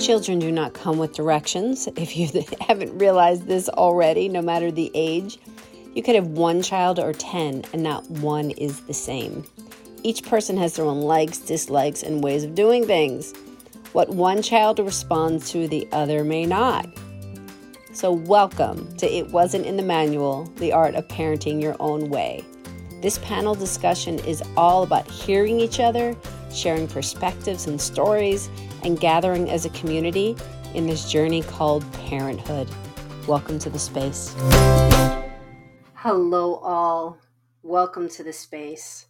Children do not come with directions. If you haven't realized this already, no matter the age, you could have one child or 10, and not one is the same. Each person has their own likes, dislikes, and ways of doing things. What one child responds to, the other may not. So, welcome to It Wasn't in the Manual The Art of Parenting Your Own Way. This panel discussion is all about hearing each other, sharing perspectives and stories, and gathering as a community in this journey called parenthood. Welcome to the space. Hello, all. Welcome to the space.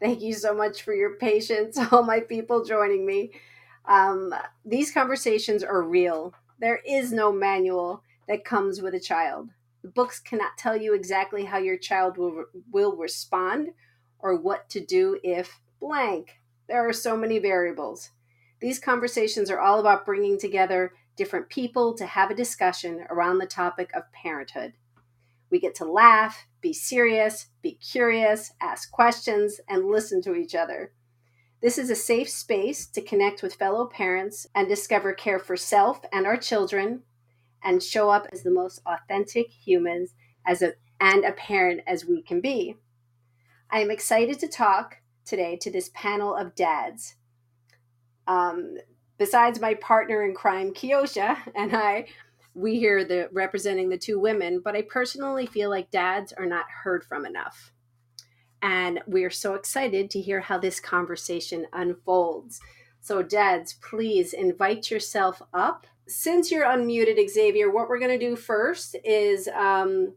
Thank you so much for your patience, all my people joining me. Um, these conversations are real. There is no manual that comes with a child. The books cannot tell you exactly how your child will, will respond or what to do if blank. There are so many variables. These conversations are all about bringing together different people to have a discussion around the topic of parenthood. We get to laugh, be serious, be curious, ask questions, and listen to each other. This is a safe space to connect with fellow parents and discover care for self and our children and show up as the most authentic humans as a, and a parent as we can be. I am excited to talk today to this panel of dads. Um, besides my partner in crime, Kiosha, and I, we here the representing the two women, but I personally feel like dads are not heard from enough. And we are so excited to hear how this conversation unfolds. So, dads, please invite yourself up since you're unmuted, Xavier, what we're going to do first is um,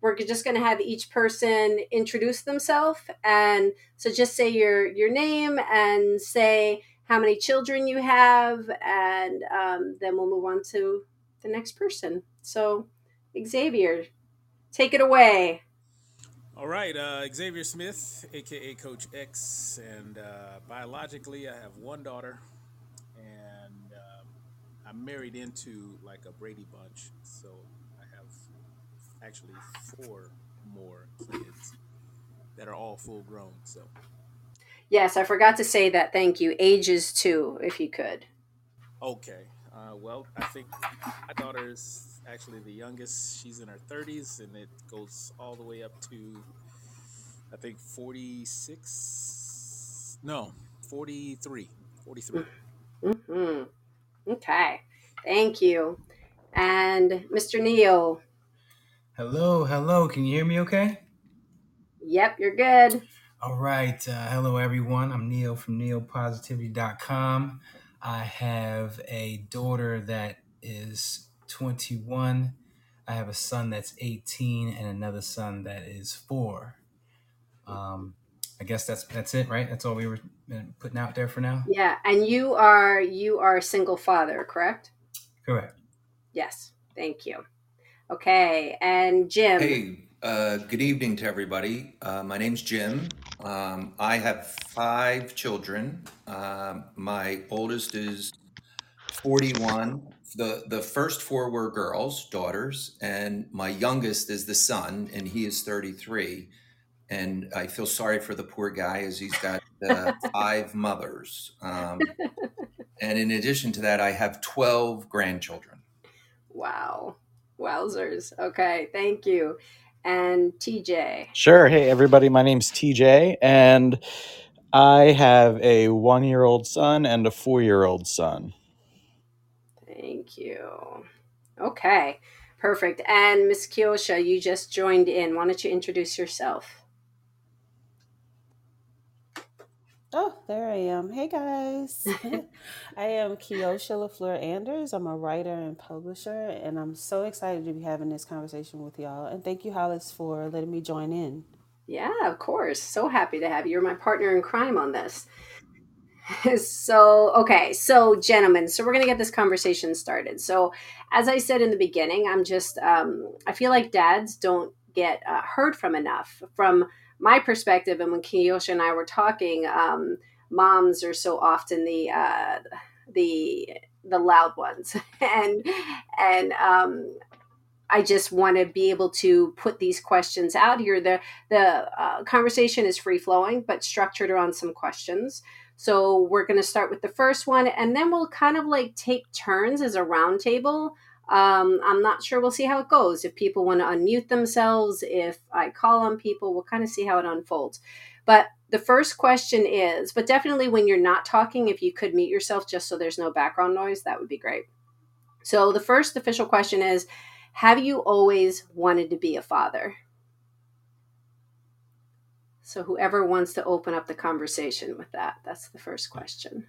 we're just going to have each person introduce themselves, and so just say your your name and say how many children you have, and um, then we'll move on to the next person. So, Xavier, take it away. All right, uh, Xavier Smith, aka Coach X, and uh, biologically, I have one daughter and um, I'm married into like a Brady Bunch, so I have actually four more kids that are all full grown. So. Yes, I forgot to say that. Thank you. Ages too, if you could. Okay. Uh, well, I think my daughter is actually the youngest. She's in her 30s, and it goes all the way up to, I think, 46. No, 43. 43. Mm-hmm. Okay. Thank you. And Mr. Neil. Hello, hello. Can you hear me okay? Yep, you're good. All right. Uh, hello, everyone. I'm Neil from neilpositivity.com. I have a daughter that is 21. I have a son that's 18 and another son that is four. Um, I guess that's that's it, right? That's all we were uh, putting out there for now. Yeah, and you are you are a single father, correct? Correct. Yes. Thank you. Okay, and Jim. Hey, uh, good evening to everybody. Uh, my name's Jim. Um, I have five children. Um, my oldest is 41. The, the first four were girls, daughters, and my youngest is the son, and he is 33 and I feel sorry for the poor guy as he's got uh, five mothers. Um, and in addition to that, I have 12 grandchildren. Wow. Wowzers. Okay. Thank you. And TJ. Sure. Hey, everybody. My name's TJ, and I have a one year old son and a four year old son. Thank you. Okay. Perfect. And Miss Kiosha, you just joined in. Why don't you introduce yourself? Oh, there I am. Hey guys. I am Kiosha LaFleur Anders. I'm a writer and publisher, and I'm so excited to be having this conversation with y'all. And thank you, Hollis, for letting me join in. Yeah, of course. So happy to have you. You're my partner in crime on this. so, okay. So, gentlemen, so we're going to get this conversation started. So, as I said in the beginning, I'm just, um, I feel like dads don't get uh, heard from enough from my perspective, and when Kiosha and I were talking, um, moms are so often the uh, the the loud ones, and and um, I just want to be able to put these questions out here. The the uh, conversation is free flowing, but structured around some questions. So we're going to start with the first one, and then we'll kind of like take turns as a roundtable. Um, I'm not sure. We'll see how it goes. If people want to unmute themselves, if I call on people, we'll kind of see how it unfolds. But the first question is, but definitely when you're not talking, if you could mute yourself just so there's no background noise, that would be great. So the first official question is Have you always wanted to be a father? So whoever wants to open up the conversation with that, that's the first question.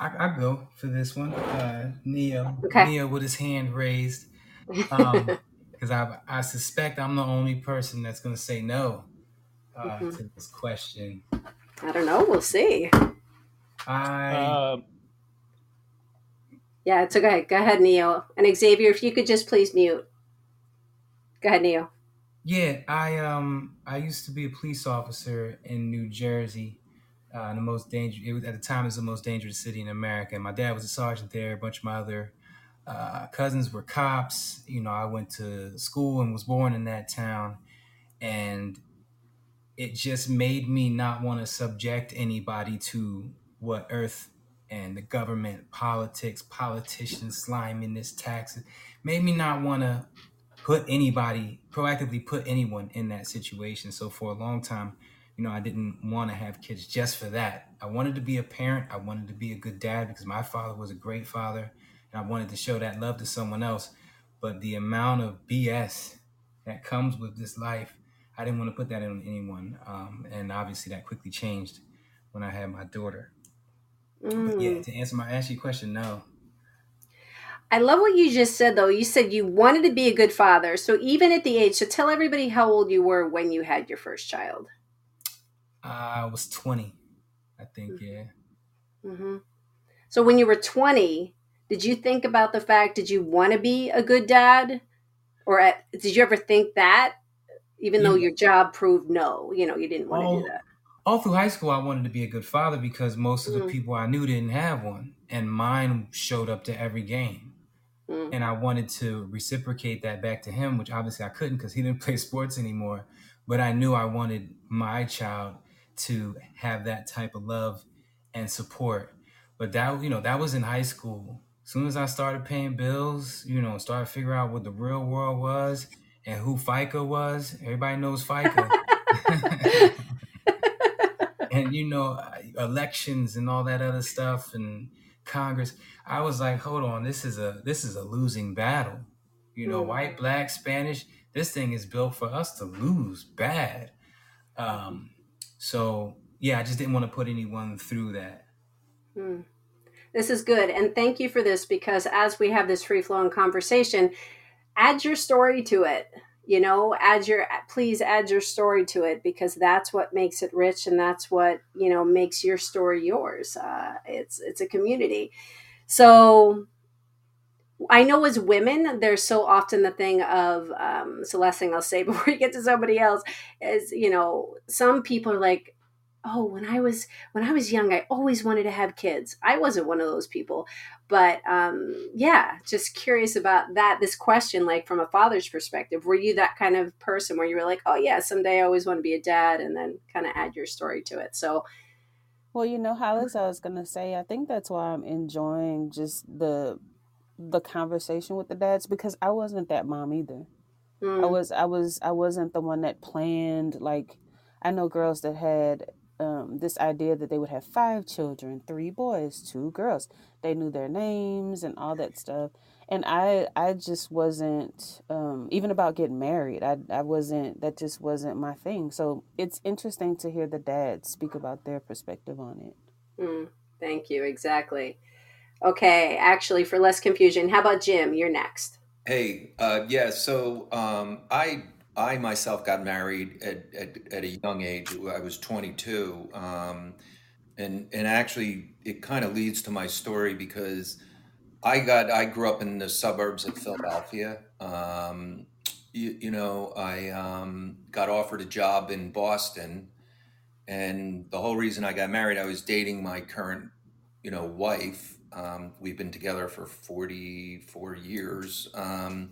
I, I go for this one. Uh, Neo, Okay. Neo with his hand raised, because I I suspect I'm the only person that's going to say no uh, Mhm. to this question. I don't know. We'll see. I Um, Yeah, it's okay. Go ahead, Neo. And Xavier, if you could just please mute. Go ahead, Neo. yeah I um I used to be a police officer in New Jersey. Uh, the most dangerous. It was at the time it was the most dangerous city in America. And My dad was a sergeant there. A bunch of my other uh, cousins were cops. You know, I went to school and was born in that town, and it just made me not want to subject anybody to what Earth and the government, politics, politicians, sliminess, taxes, made me not want to put anybody, proactively put anyone in that situation. So for a long time, you know, I didn't want to have kids just for that. I wanted to be a parent. I wanted to be a good dad because my father was a great father and I wanted to show that love to someone else. But the amount of BS that comes with this life, I didn't want to put that on anyone. Um, and obviously that quickly changed when I had my daughter. But yeah, Mm. to answer my answer your question, no. I love what you just said, though. You said you wanted to be a good father. So even at the age, so tell everybody how old you were when you had your first child. I was 20, I think, yeah. hmm So when you were 20, did you think about the fact, did you want to be a good dad? Or at, did you ever think that? Even though your job proved no, you know, you didn't want to do that. all through high school, I wanted to be a good father because most of the Mm. people I knew didn't have one, and mine showed up to every game. Mm. And I wanted to reciprocate that back to him, which obviously I couldn't because he didn't play sports anymore. But I knew I wanted my child to have that type of love and support. But that, you know, that was in high school. As soon as I started paying bills, you know, started figuring out what the real world was and who FICA was. Everybody knows FICA. and you know elections and all that other stuff and congress i was like hold on this is a this is a losing battle you know Mhm. white black spanish this thing is built for us to lose bad um so yeah i just didn't want to put anyone through that Hmm. This is good. And thank you for this because as we have this free flowing conversation, add your story to it. You know, add your, please add your story to it because that's what makes it rich and that's what, you know, makes your story yours. Uh, it's, it's a community. So I know as women, there's so often the thing of, um, so last thing I'll say before we get to somebody else is, you know, some people are like, oh, when I was when I was young, I always wanted to have kids. I wasn't one of those people, but um, yeah, just curious about that. This question, like from a father's perspective, were you that kind of person where you were like, oh yeah, someday I always want to be a dad, and then kind of add your story to it? So Well, you know, Hollis, I was gonna say, I think that's why I'm enjoying just the the conversation with the dads because I wasn't that mom either. I mm, was I was I wasn't the one that planned like I know girls that had um, this idea that they would have five children, three boys, two girls. They knew their names and all that stuff. And I I just wasn't um, even about getting married. I I wasn't that just wasn't my thing. So it's interesting to hear the dads speak about their perspective on it. mm, thank you. Exactly. Okay, actually, for less confusion, how about Jim? You're next. Hey, uh, yeah. So um, I I myself got married at, at, at a young age. I was 22, um, and and actually it kind of leads to my story because I got I grew up in the suburbs of Philadelphia. Um, you, you know, I um, got offered a job in Boston, and the whole reason I got married, I was dating my current, you know, wife. Um, we've been together for 44 years. Um,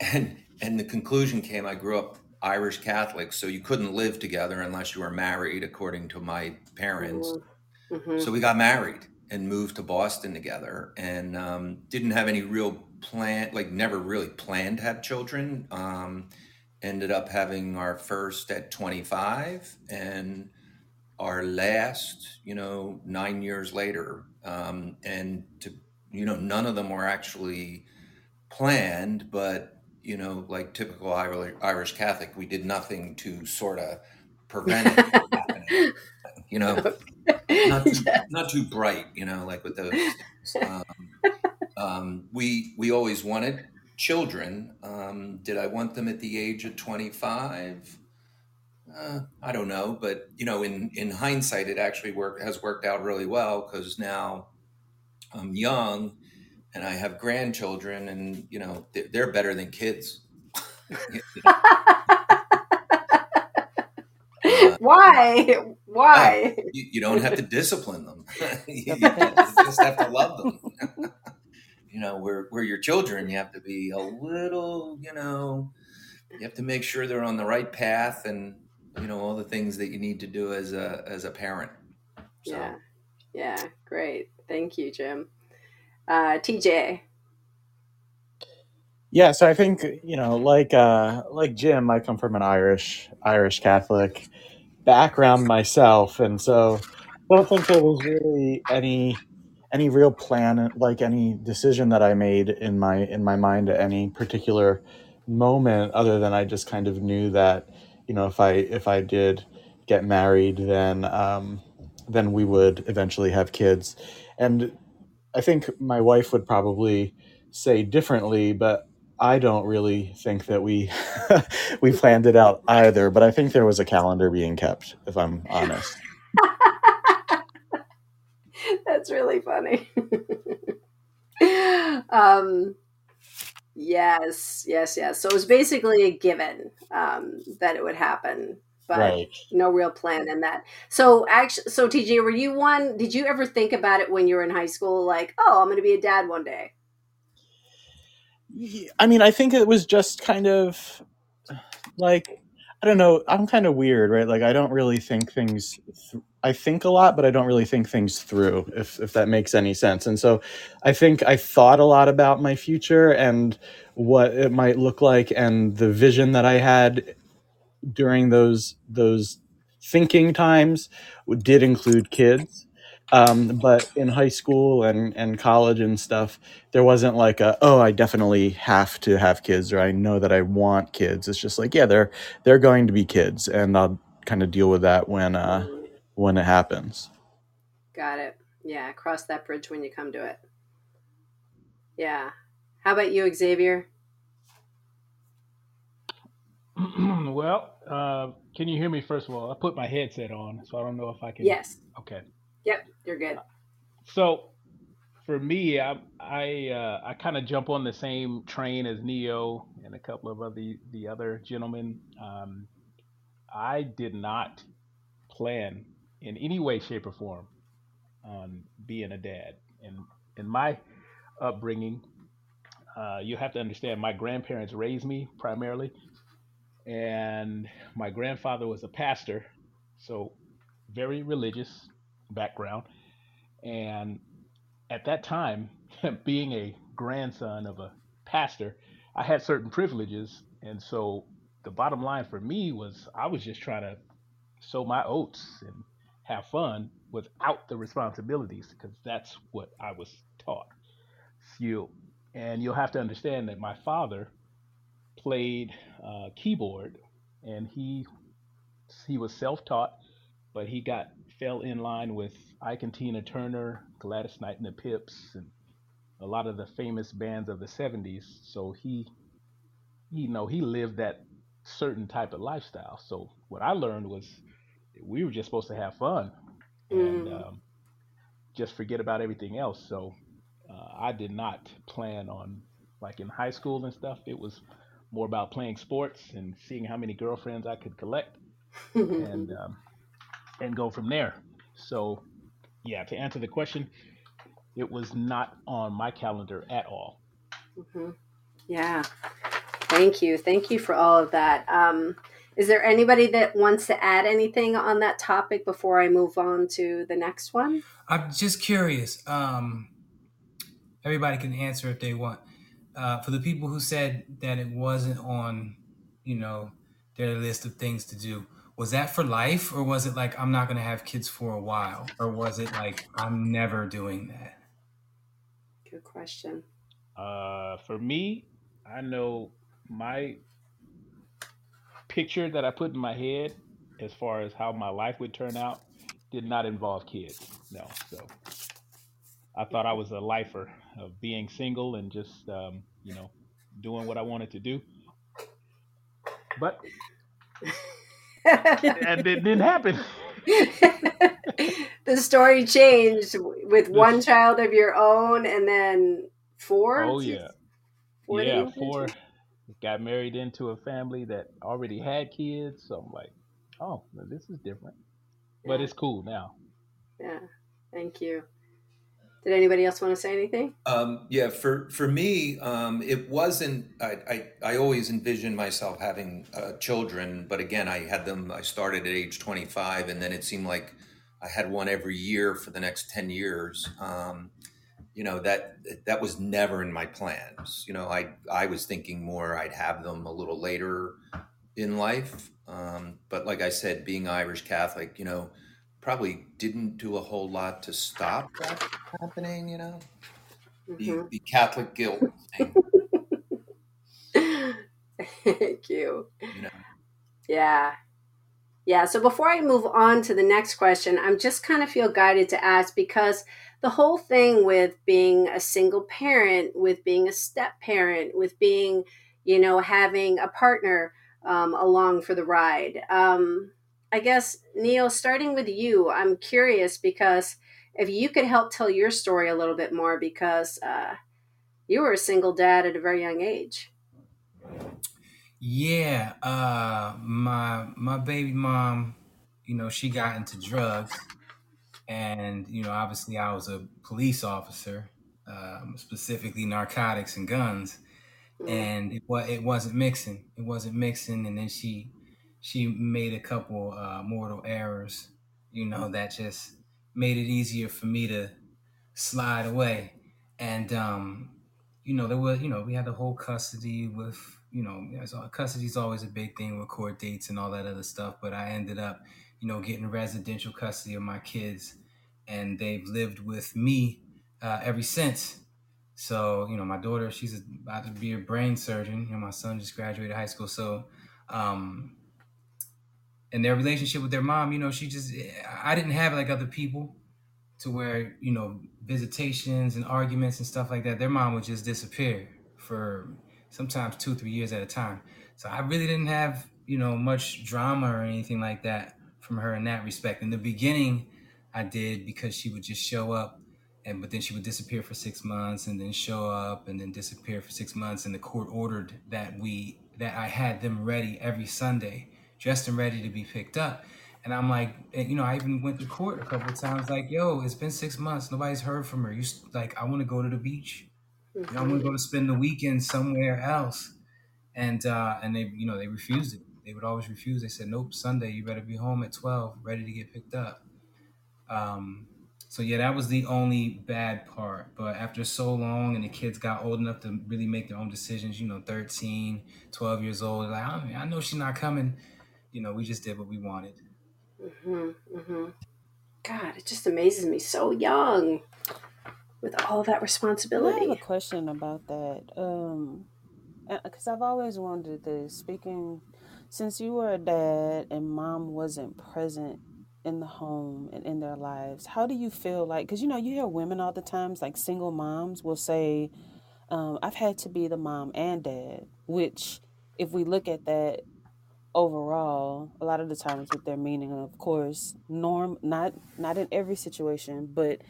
and and the conclusion came I grew up Irish Catholic, so you couldn't live together unless you were married, according to my parents. Mm, hmm So we got married and moved to Boston together and um, didn't have any real plan, like never really planned to have children. Um, ended up having our first at 25 and our last, you know, nine years later. Um, and to, you know, none of them were actually planned, but, you know, like typical Irish, Catholic, we did nothing to sort of prevent it from happening. You know, not too, yeah. not too bright, you know, like with those. Um, um, we we always wanted children. Um, did I want them at the age of twenty five? Uh, I don't know, but you know, in in hindsight, it actually worked has worked out really well because now I'm young and I have grandchildren, and you know, they're, they're better than kids. Uh, Why? Why? you, you don't have to discipline them. you, you just have to love them. you know, where where your children, you have to be a little, you know, you have to make sure they're on the right path and you know all the things that you need to do as a as a parent. So Yeah. Yeah. Great. Thank you, Jim. Uh, TJ. Yeah, so I think you know, like uh, like Jim, I come from an Irish Irish Catholic background myself, and so I don't think there was really any any real plan, like any decision that I made in my in my mind at any particular moment, other than I just kind of knew that you know if I if I did get married, then um, then we would eventually have kids, and I think my wife would probably say differently, but I don't really think that we we planned it out either. But I think there was a calendar being kept, if I'm honest. That's really funny. um, yes, yes, yes. So it was basically a given um, that it would happen, but Right. no real plan in that. So actually, so TJ, were you one? Did you ever think about it when you were in high school? Like, oh, I'm going to be a dad one day. I mean, I think it was just kind of like I don't know. I'm kind of weird, right? Like I don't really think things. Th- I think a lot, but I don't really think things through. If if that makes any sense. And so, I think I thought a lot about my future and what it might look like, and the vision that I had during those those thinking times did include kids. Um, but in high school and, and college and stuff, there wasn't like a oh I definitely have to have kids or I know that I want kids. It's just like yeah they're they're going to be kids and I'll kind of deal with that when uh when it happens. got it. Yeah, cross that bridge when you come to it. Yeah. How about you, Xavier? well, uh, can you hear me first of all? I put my headset on, so I don't know if I can. Yes. Okay. Yep, you're good. So for me, I I uh, I kind of jump on the same train as Neo and a couple of other the other gentlemen. Um, I did not plan in any way, shape, or form on being a dad. And in my upbringing, uh, you have to understand my grandparents raised me primarily, and my grandfather was a pastor, so very religious background. And at that time, being a grandson of a pastor, I had certain privileges. And so the bottom line for me was I was just trying to sow my oats and have fun without the responsibilities because that's what I was taught. You and you'll have to understand that my father played uh, keyboard and he he was self-taught, but he got fell in line with Ike and Tina Turner, Gladys Knight and the Pips, and a lot of the famous bands of the 70s. So he, you know, he lived that certain type of lifestyle. So what I learned was we were just supposed to have fun and Mm, um, just forget about everything else. So uh, I did not plan on, like in high school and stuff, it was more about playing sports and seeing how many girlfriends I could collect and um, and go from there. So, yeah, to answer the question, it was not on my calendar at all. Mhm. Yeah. Thank you. Thank you for all of that. Um, Is there anybody that wants to add anything on that topic before I move on to the next one? I'm just curious. Um, everybody can answer if they want. Uh, for the people who said that it wasn't on, you know, their list of things to do, was that for life or was it like I'm not going to have kids for a while or was it like I'm never doing that? Good question. Uh, for me, I know my picture that I put in my head as far as how my life would turn out did not involve kids. No, so I thought I was a lifer of being single and just um, you know doing what I wanted to do. But and it didn't happen. the story changed with This, one child of your own and then four? oh Two- yeah, Four yeah, you mentioned? Four got married into a family that already had kids. So I'm like, oh, well, this is different, but it's cool now. yeah. Thank you. Did anybody else want to say anything? Um, yeah, for for me, um, it wasn't. I, I I always envisioned myself having uh, children, but again, I had them. I started at age 25, and then it seemed like I had one every year for the next 10 years. Um, you know that that was never in my plans. You know, I I was thinking more I'd have them a little later in life. Um, but like I said, being Irish Catholic, you know, probably didn't do a whole lot to stop that happening. You know the, hmm the Catholic guilt thing, Thank you. you know. Yeah. Yeah. So before I move on to the next question, I'm just kind of feel guided to ask because the whole thing with being a single parent, with being a step parent, with being, you know, having a partner um, along for the ride. Um, I guess, Neil, starting with you, I'm curious because if you could help tell your story a little bit more because uh, you were a single dad at a very young age. Yeah, uh, my my baby mom, you know, she got into drugs, and you know, obviously, I was a police officer, um, specifically narcotics and guns, Mm, and it wa- it wasn't mixing. It wasn't mixing, and then she she made a couple uh, mortal errors, you know, that just made it easier for me to slide away. And um, you know, there was, you know, we had the whole custody with, you know, custody is always a big thing with court dates and all that other stuff. But I ended up, you know, getting residential custody of my kids, and they've lived with me uh, ever since. So, you know, my daughter, she's about to be a brain surgeon. You know, my son just graduated high school. So, um, and their relationship with their mom, you know, she just, I didn't have like other people to where you know visitations and arguments and stuff like that their mom would just disappear for sometimes two three years at a time. So i really didn't have you know much drama or anything like that from her in that respect. In the beginning i did because she would just show up and but then she would disappear for six months and then show up and then disappear for six months. And the court ordered that we that i had them ready every sunday dressed and ready to be picked up. And I'm like, and, you know, I even went to court a couple times, like, yo, it's been six months, nobody's heard from her. You like, I want to go to the beach. You know, I'm gonna go to spend the weekend somewhere else. And uh, and they, you know, they refused it. They would always refuse. They said, nope, Sunday, you better be home at twelve, ready to get picked up. Um, so yeah, that was the only bad part. But after so long, and the kids got old enough to really make their own decisions, you know, 13, 12 years old, like, I, mean, I know she's not coming. You know, we just did what we wanted. mhm, mhm. God, it just amazes me so young with all that responsibility. I have a question about that. Um, because I've always wondered this. Speaking, since you were a dad and mom wasn't present in the home and in their lives, how do you feel like? Because you know, you hear women all the times, like single moms will say, um, "I've had to be the mom and dad," which, if we look at that overall, a lot of the times with their meaning, of course, norm, not not in every situation, but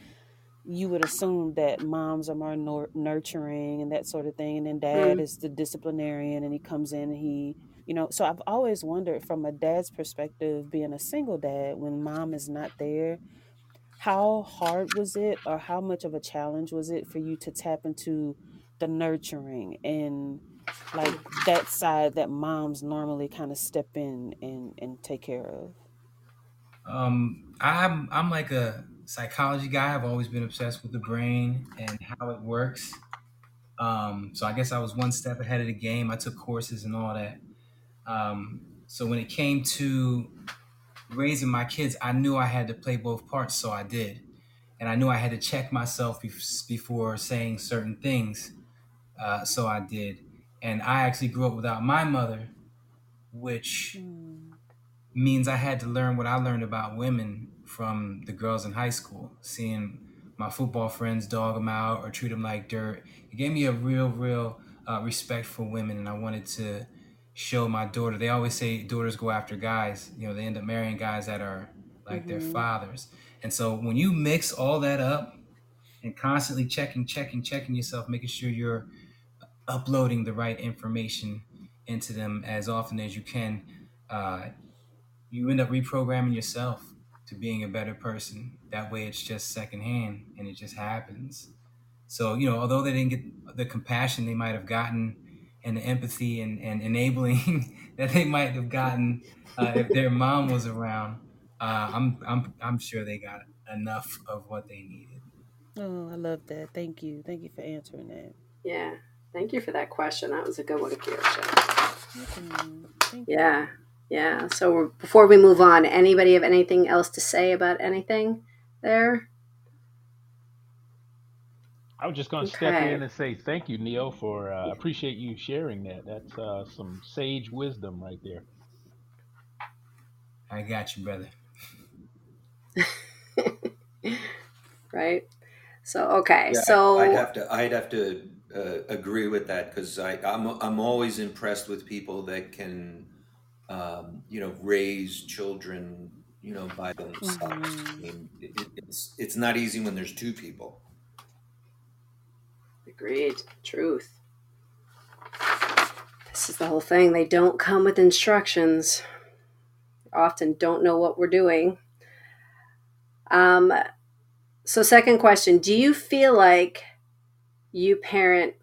you would assume that moms are more nor- nurturing and that sort of thing and then dad Mm, is the disciplinarian and he comes in and he you know so i've always wondered from a dad's perspective being a single dad when mom is not there how hard was it or how much of a challenge was it for you to tap into the nurturing and like that side that moms normally kind of step in and and take care of? Um, I'm I'm like a psychology guy. I've always been obsessed with the brain and how it works. Um, so I guess I was one step ahead of the game. I took courses and all that. Um, so when it came to raising my kids, I knew I had to play both parts, so I did, and I knew I had to check myself before saying certain things, uh, so I did. And I actually grew up without my mother, which Mm, means I had to learn what I learned about women from the girls in high school, seeing my football friends dog them out or treat them like dirt. It gave me a real, real uh, respect for women, and I wanted to show my daughter. They always say daughters go after guys. You know, they end up marrying guys that are like their mhm, fathers. And so when you mix all that up and constantly checking, checking, checking yourself, making sure you're uploading the right information into them as often as you can, uh, you end up reprogramming yourself to being a better person. That way, it's just secondhand and it just happens. So, you know, although they didn't get the compassion they might have gotten and the empathy and, and enabling that they might have gotten uh, if their mom was around, uh, I'm, I'm, I'm sure they got enough of what they needed. oh i love that thank you thank you for answering that Yeah. Thank you for that question. That was a good one, Kiosha. Welcome. Yeah. you Yeah. Yeah. So we're- before we move on, anybody have anything else to say about anything there? I was just going to step in and say thank you, Neil, for uh, appreciate you sharing that. That's uh, some sage wisdom right there. I got you, brother. right. So okay. Yeah, So I'd have to I'd have to uh, agree with that because I I'm I'm always impressed with people that can um, you know raise children you know by themselves. I Mhm. mean, it, it- it's it's not easy when there's two people. agreed. Truth. This is the whole thing. They don't come with instructions. Often don't know what we're doing. Um. So second question: Do you feel like you parent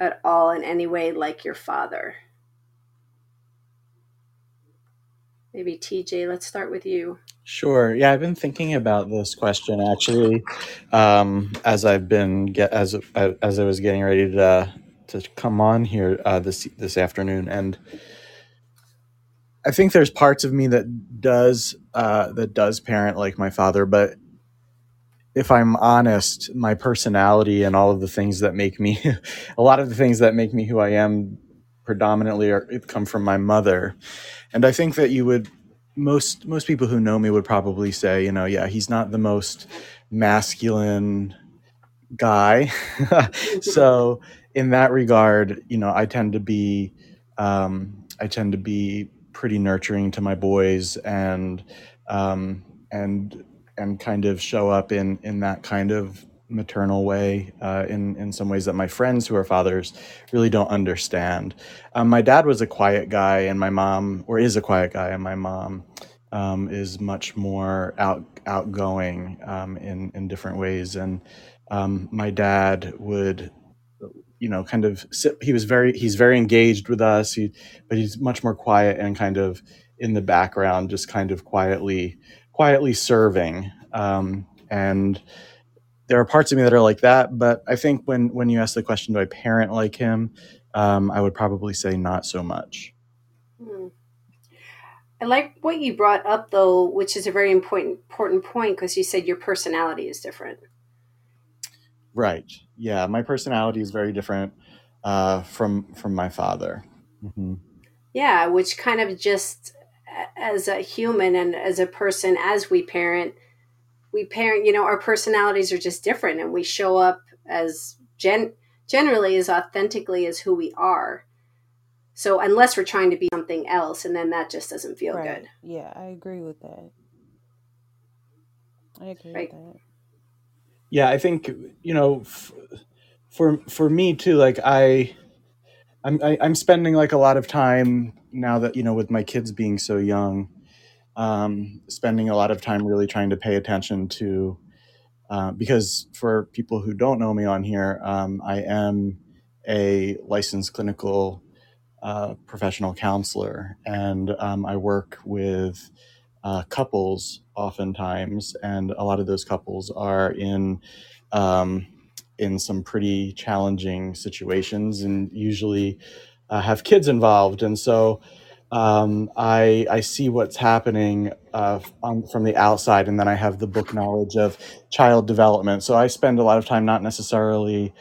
at all in any way like your father? Maybe TJ. Let's start with you. Sure. Yeah, I've been thinking about this question actually, um, as I've been get as as I was getting ready to to come on here uh, this this afternoon, and I think there's parts of me that does uh, that does parent like my father, but if I'm honest, my personality and all of the things that make me, a lot of the things that make me who I am, predominantly are come from my mother, and I think that you would most most people who know me would probably say, you know, yeah, he's not the most masculine guy. so in that regard, you know, I tend to be um, I tend to be pretty nurturing to my boys and um, and and kind of show up in in that kind of maternal way uh, in in some ways that my friends who are fathers really don't understand. Um, my dad was a quiet guy, and my mom, or is a quiet guy, and my mom um, is much more out outgoing um, in in different ways. And um, my dad would, you know, kind of sit, he was very he's very engaged with us, he, but he's much more quiet and kind of in the background, just kind of quietly quietly serving. Um, and there are parts of me that are like that, but I think when when you ask the question, do I parent like him? Um, I would probably say not so much. Hmm. I like what you brought up though, which is a very important important point because you said your personality is different. Right. Yeah, my personality is very different uh, from from my father. hmm Yeah, which kind of just as a human and as a person, as we parent, we parent. You know, our personalities are just different, and we show up as gen generally as authentically as who we are. So unless we're trying to be something else, and then that just doesn't feel right good, yeah i agree with that i agree right? with that Yeah, I think you know, f- for for me too. Like I, I'm I, I'm spending like a lot of time now that you know with my kids being so young, um, spending a lot of time really trying to pay attention to uh, because for people who don't know me on here, um, I am a licensed clinical uh, professional counselor, and um, I work with uh, couples oftentimes, and a lot of those couples are in um, in some pretty challenging situations, and usually uh, have kids involved, and so. Um, I I see what's happening uh, on, from the outside, and then I have the book knowledge of child development. So I spend a lot of time not necessarily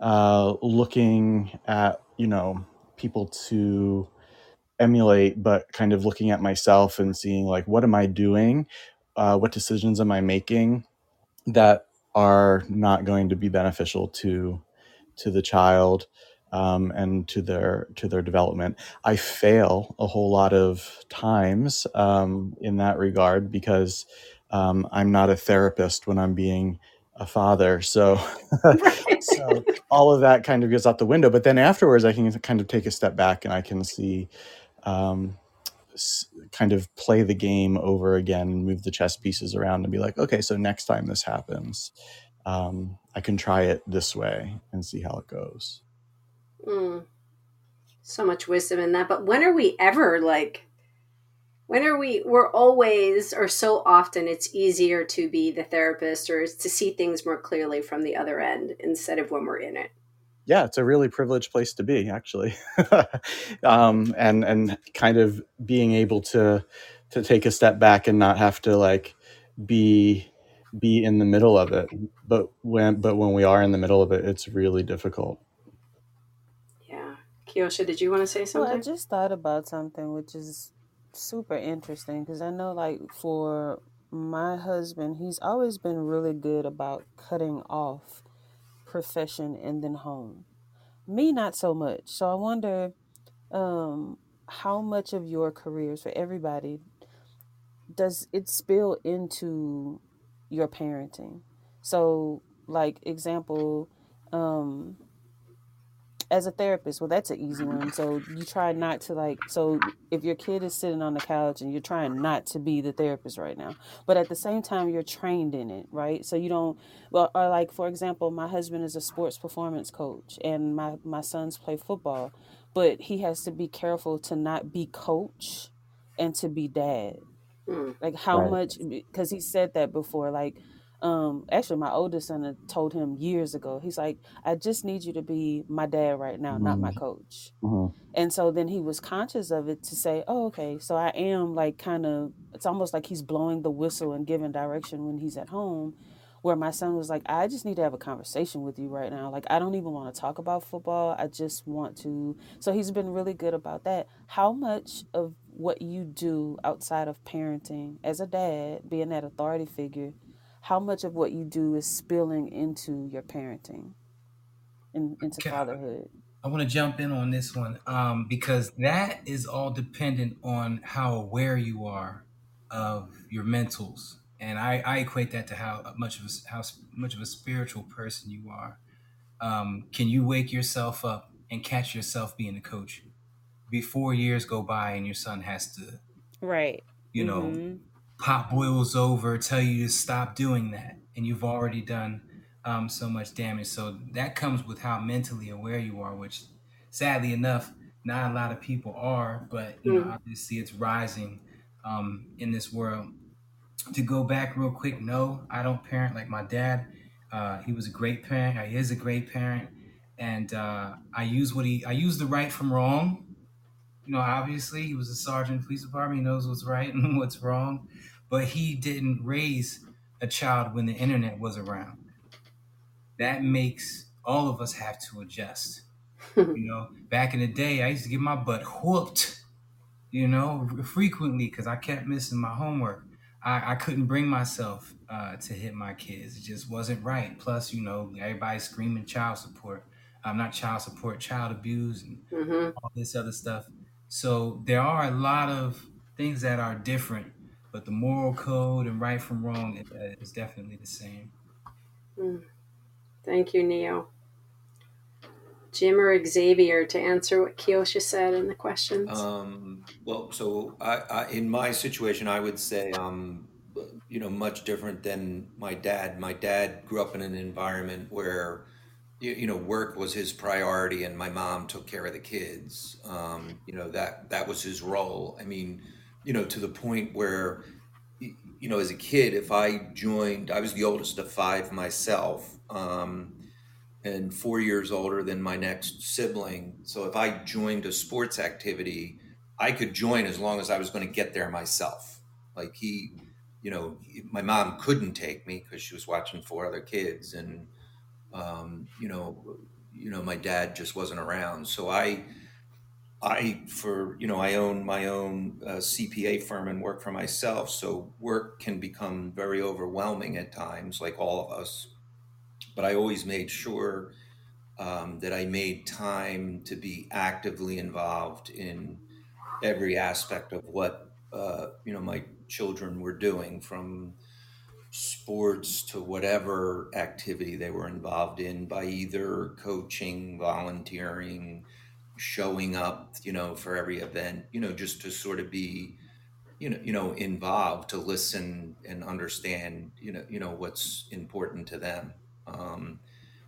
uh, looking at you know people to emulate, but kind of looking at myself and seeing like what am I doing, uh, what decisions am I making that are not going to be beneficial to to the child um, and to their to their development. I fail a whole lot of times um, in that regard because um, I'm not a therapist when I'm being a father. So so all of that kind of goes out the window. But then afterwards, I can kind of take a step back and I can see um, s- kind of play the game over again and move the chess pieces around and be like, okay, so next time this happens, um, I can try it this way and see how it goes. Mm, so much wisdom in that. But when are we ever like, when are we, we're always, or so often, it's easier to be the therapist or to see things more clearly from the other end instead of when we're in it. Yeah, it's a really privileged place to be, actually, um, and and kind of being able to to take a step back and not have to like be be in the middle of it. But when but when we are in the middle of it, it's really difficult. Kiosha, did you want to say something? Well, I something? just thought about something which is super interesting because I know, like, for my husband, he's always been really good about cutting off profession and then home. Me, not so much. So I wonder um, how much of your careers for everybody does it spill into your parenting? So, like, example, um, as a therapist, well, that's an easy one. So you try not to like. So if your kid is sitting on the couch and you're trying not to be the therapist right now, but at the same time you're trained in it, right? So you don't. Well, or like for example, my husband is a sports performance coach, and my my sons play football, but he has to be careful to not be coach and to be dad Mm, like how Right. much because he said that before like um actually my oldest son had told him years ago. He's like i just need you to be my dad right now not my Mhm. coach. Mhm. and so then he was conscious of it to say oh okay. So i am like kind of it's almost like he's blowing the whistle and giving direction when he's at home where my son was like i just need to have a conversation with you right now. Like i don't even want to talk about football. I just want to so he's been really good about that. How much of what you do outside of parenting as a dad being that authority figure how much of what you do is spilling into your parenting and into I, fatherhood? I want to jump in on this one um, because that is all dependent on how aware you are of your mentals, and I, I equate that to how much of a, how much of a spiritual person you are. Um, can you wake yourself up and catch yourself being a coach before years go by and your son has to, right. you know, mm-hmm pot boils over, tell you to stop doing that, and you've already done um, so much damage. So that comes with how mentally aware you are, which sadly enough, not a lot of people are. But you know, mm, obviously, it's rising um, in this world. To go back real quick, no, I don't parent like my dad. Uh, he was a great parent. He is a great parent, and uh, I use what he I use the right from wrong you know, obviously he was a sergeant in the police department. He knows what's right and what's wrong, but he didn't raise a child when the internet was around. That makes all of us have to adjust. You know, back in the day, I used to get my butt whooped, you know, frequently because I kept missing my homework. I, I couldn't bring myself uh, to hit my kids. It just wasn't right. Plus, you know, everybody's screaming child support. I'm not child support, child abuse, and hmm all this other stuff. So there are a lot of things that are different, but the moral code and right from wrong uh, is definitely the same. mm. Thank you, Neo. Jim or Xavier to answer what Kiosha said in the questions. Um, well, so I, I, in my situation, I would say, um, you know, much different than my dad. My dad grew up in an environment where you, you know, work was his priority, and my mom took care of the kids. Um, you know that that was his role. I mean, you know, to the point where, you know, as a kid, if I joined, I was the oldest of five myself, um, and four years older than my next sibling. So if I joined a sports activity, I could join as long as I was going to get there myself. Like he, you know, my mom couldn't take me because she was watching four other kids, and um, you know, you know, my dad just wasn't around. So I, I for you know, I own my own uh, CPA firm and work for myself. So work can become very overwhelming at times, like all of us. But I always made sure um, that I made time to be actively involved in every aspect of what uh, you know my children were doing, from sports to whatever activity they were involved in by either coaching, volunteering, showing up, you know, for every event, you know, just to sort of be, you know, you know, involved to listen and understand, you know, you know what's important to them. Um,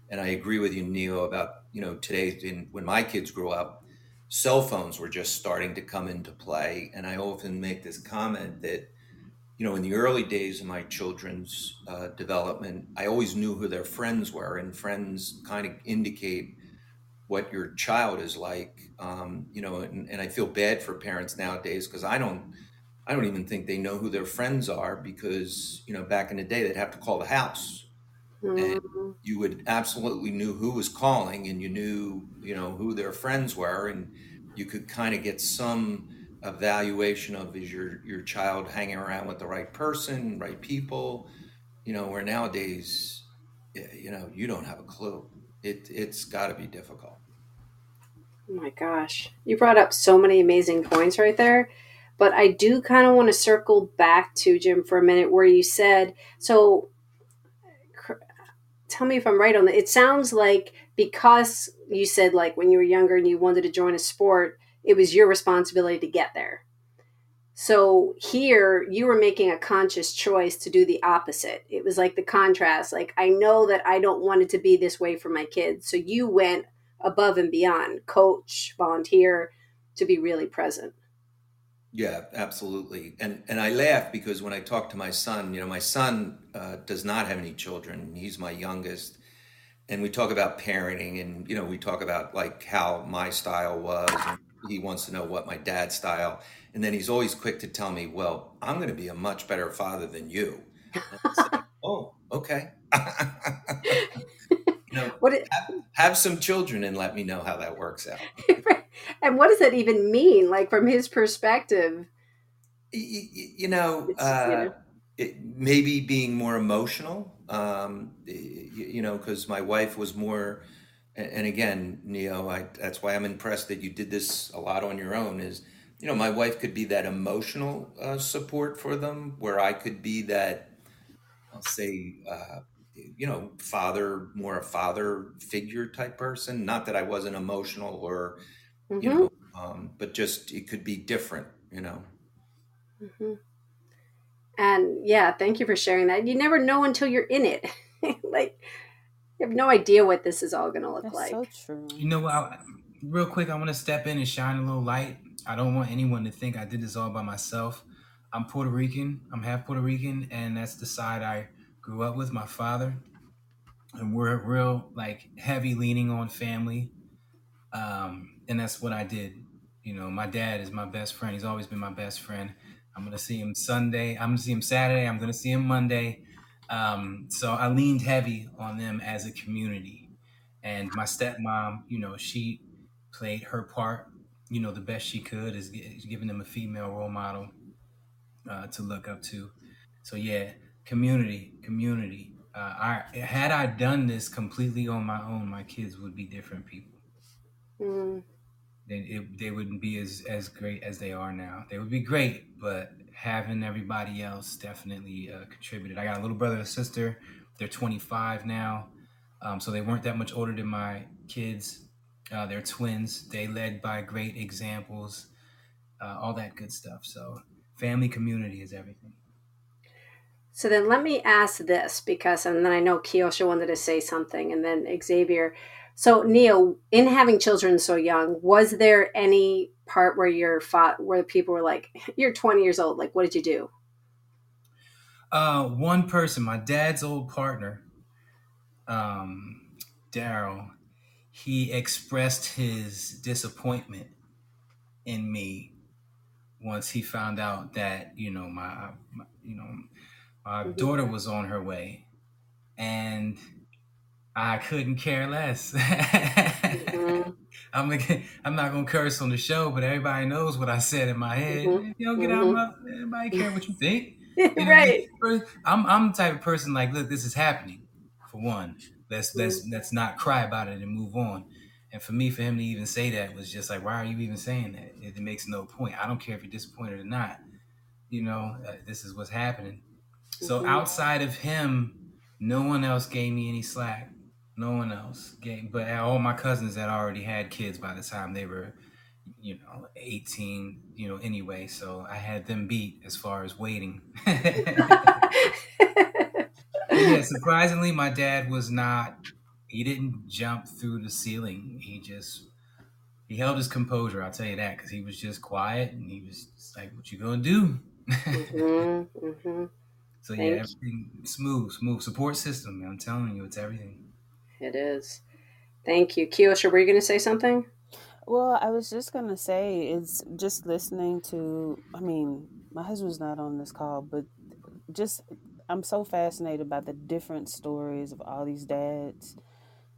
and I agree with you, Neo, about you know today. In, when my kids grew up, cell phones were just starting to come into play, and I often make this comment that you know, in the early days of my children's uh, development, I always knew who their friends were, and friends kind of indicate what your child is like. Um, you know, and, and I feel bad for parents nowadays because I don't, I don't even think they know who their friends are because you know, back in the day, they'd have to call the house, and Mm, you would absolutely knew who was calling, and you knew, you know, who their friends were, and you could kind of get some evaluation of is your your child hanging around with the right person, right people, you know, where nowadays, you know, you don't have a clue. It it's got to be difficult. oh my gosh. You brought up so many amazing points right there. But I do kind of want to circle back to Jim for a minute where you said, so tell me if I'm right on that. It sounds like because you said like when you were younger and you wanted to join a sport, it was your responsibility to get there. So here you were making a conscious choice to do the opposite. It was like the contrast. Like I know that I don't want it to be this way for my kids. So you went above and beyond, coach, volunteer, to be really present. Yeah, absolutely. And and I laugh because when I talk to my son, you know, my son uh, does not have any children. He's my youngest, and we talk about parenting, and you know, we talk about like how my style was, and he wants to know what my dad's style, and then he's always quick to tell me, "Well, I'm going to be a much better father than you." Oh, okay. you know, What it, have, have some children and let me know how that works out. and what does that even mean? Like from his perspective, Y- y- y- You know, it's you uh, know. it, maybe being more emotional. Um, y- y- you know, because my wife was more, and again, Neo, I, that's why I'm impressed that you did this a lot on your own. Is you know, my wife could be that emotional uh, support for them, where I could be that, I'll say, uh, you know, father, more a father figure type person. Not that I wasn't emotional or you hmm know, um, but just it could be different. You know. hmm And yeah, thank you for sharing that. You never know until you're in it. like you have no idea what this is all going to look like. That's so true. You know, I, real quick, I want to step in and shine a little light. I don't want anyone to think I did this all by myself. I'm Puerto Rican. I'm half Puerto Rican, and that's the side I grew up with. My father, and we're real like heavy leaning on family, um, and that's what I did. You know, my dad is my best friend. He's always been my best friend. I'm gonna see him Sunday. I'm gonna see him Saturday. I'm gonna see him Monday. Um, so I leaned heavy on them as a community. And my stepmom, you know, she played her part, you know, the best she could, is giving them a female role model uh, to look up to. So yeah, community, community. Uh, I had I done this completely on my own, my kids would be different people. Mm, They it, they wouldn't be as as great as they are now. They would be great, but having everybody else definitely uh, contributed. I got a little brother and sister. They're 25 now, um, so they weren't that much older than my kids. Uh, they're twins. They led by great examples, uh, all that good stuff. So family, community is everything. So then let me ask this because, and then I know Kiosha wanted to say something, and then Xavier. So Neil, in having children so young, was there any part where your fought where people were like, "You're 20 years old. Like, what did you do?" Uh, one person, my dad's old partner, um, Daryl, he expressed his disappointment in me once he found out that you know my, my you know my mm-hmm. daughter was on her way, and I couldn't care less. mm-hmm. I'm I'm not gonna curse on the show, but everybody knows what I said in my head. Mm-hmm. You know, get out of mm-hmm. my. Everybody care what you think. You know, right. I'm I'm the type of person like, look, this is happening. For one, let's let's mm-hmm. let's not cry about it and move on. And for me, for him to even say that was just like, why are you even saying that? It, it makes no point. I don't care if you're disappointed or not. You know, uh, this is what's happening. So mm-hmm. outside of him, no one else gave me any slack. No one else gave, but all my cousins had already had kids by the time they were, you know, 18, you know, anyway. So I had them beat as far as waiting. yeah, surprisingly, my dad was not. He didn't jump through the ceiling. He just he held his composure. I'll tell you that because he was just quiet and he was like, "What you gonna do?" mm-hmm, mm-hmm. So Thank yeah, everything smooth, smooth support system. I'm telling you, it's everything. It is. Thank you, Kiosha. Were you going to say something? Well, I was just gonna say it's just listening to. I mean, my husband's not on this call, but just I'm so fascinated by the different stories of all these dads,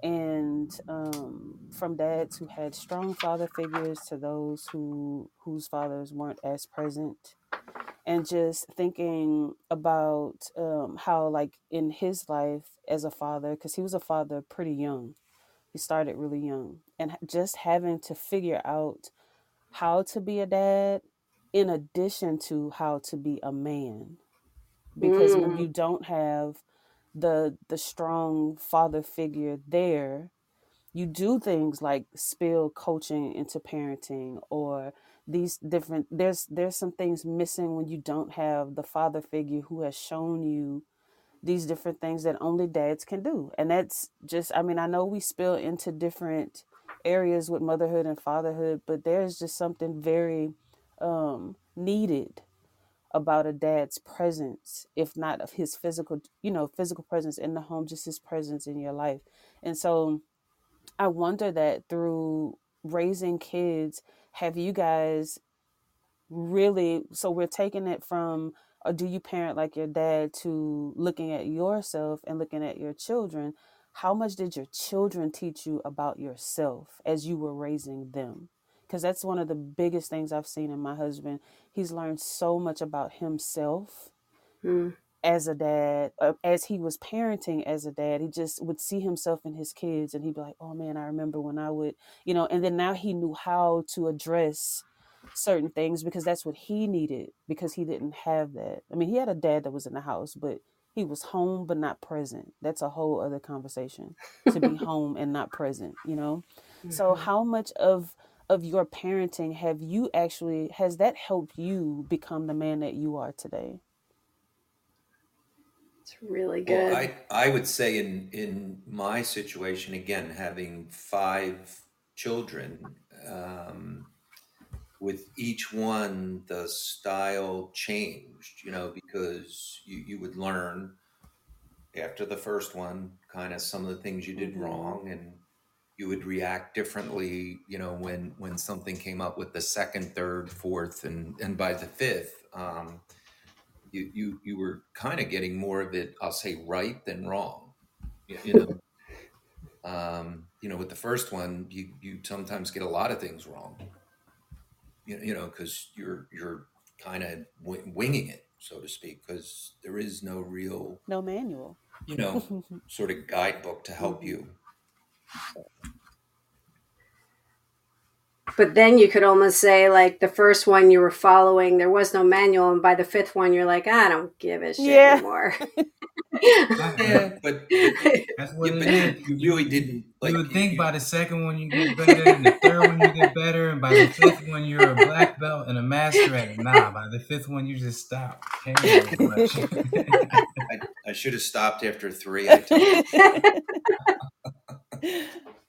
and um, from dads who had strong father figures to those who whose fathers weren't as present, and just thinking about um, how, like in his life as a father, because he was a father pretty young, he started really young, and just having to figure out how to be a dad in addition to how to be a man. Because mm. when you don't have the the strong father figure there you do things like spill coaching into parenting or these different there's there's some things missing when you don't have the father figure who has shown you these different things that only dads can do. And that's just i mean i know we spill into different areas with motherhood and fatherhood but there's just something very um needed about a dad's presence, if not of his physical, you know, physical presence in the home, just his presence in your life. And so I wonder that through raising kids, have you guys really so we're taking it from or do you parent like your dad to looking at yourself and looking at your children how much did your children teach you about yourself as you were raising them because that's one of the biggest things I've seen in my husband. He's learned so much about himself mm. as a dad, uh, as he was parenting as a dad. He just would see himself in his kids and he'd be like, oh man, I remember when I would, you know, and then now he knew how to address certain things because that's what he needed because he didn't have that. I mean, he had a dad that was in the house, but he was home but not present. That's a whole other conversation to be home and not present, you know? Mm-hmm. So, how much of of your parenting have you actually has that helped you become the man that you are today it's really good well, I, I would say in in my situation again having five children um, with each one the style changed you know because you, you would learn after the first one kind of some of the things you did mm-hmm. wrong and you would react differently you know when when something came up with the second third fourth and and by the fifth um, you you you were kind of getting more of it i'll say right than wrong you, you know? Um, you know with the first one you you sometimes get a lot of things wrong. You, you know because you're you're kind of w- winging it so to speak because there is no real no manual. You know sort of guidebook to help you but then you could almost say like the first one you were following there was no manual and by the fifth one you're like i don't give a shit yeah. anymore Yeah, but, but that's what yeah, but you You, really didn't like you would think you by the second one you get better, and the third one you get better, and by the fifth one you're a black belt and a master at it. Nah, by the fifth one you just stop. Can't do as much. I, I should have stopped after three.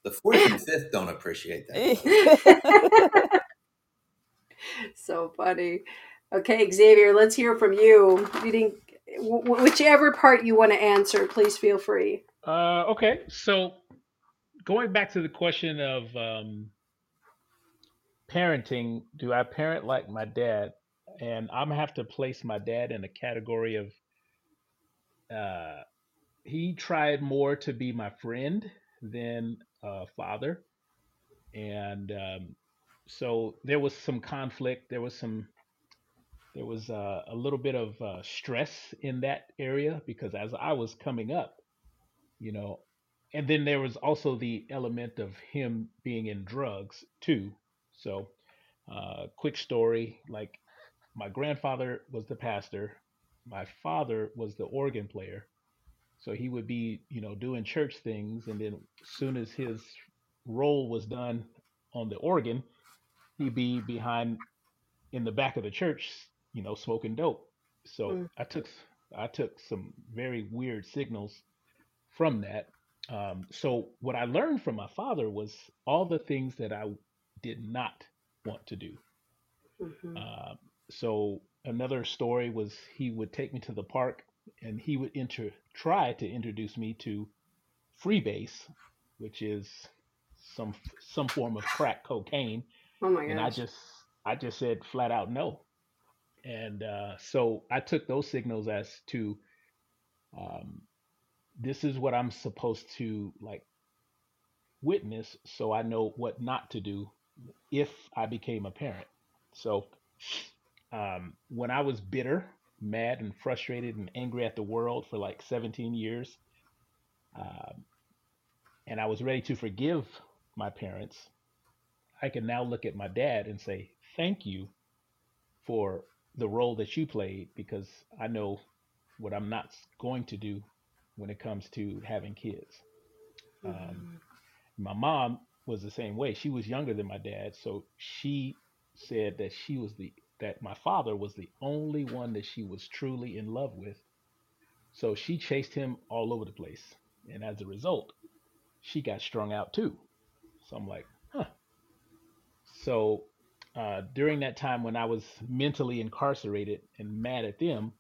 I tell you. The fourth and fifth don't appreciate that. so funny. Okay, Xavier, let's hear from you. You didn't, wh- wh- whichever part you want to answer, please feel free. Uh, okay, so going back to the question of um, parenting, do I parent like my dad? And I'm gonna have to place my dad in a category of uh, he tried more to be my friend than a father, and um, so there was some conflict. There was some there was uh, a little bit of uh, stress in that area because as I was coming up, you know, and then there was also the element of him being in drugs too. So, uh, quick story like my grandfather was the pastor, my father was the organ player. So he would be, you know, doing church things, and then as soon as his role was done on the organ, he'd be behind in the back of the church, you know, smoking dope. So Mm, I took I took some very weird signals from that. Um, so what I learned from my father was all the things that I did not want to do. mhm, Um, so another story was he would take me to the park and he would enter try to introduce me to freebase, which is some some form of crack cocaine, Oh my and I just I just said flat out no. And uh, so I took those signals as to um, this is what I'm supposed to like witness, so I know what not to do if I became a parent. So um, when I was bitter, mad, and frustrated and angry at the world for like 17 years, um, and I was ready to forgive my parents, I can now look at my dad and say, Thank you for the role that you played because I know what I'm not going to do when it comes to having kids. Um, Mhm, my mom was the same way. She was younger than my dad, so she said that she was the that my father was the only one that she was truly in love with. So she chased him all over the place, and as a result, she got strung out too. So I'm like, huh. So uh, during that time when I was mentally incarcerated and mad at them,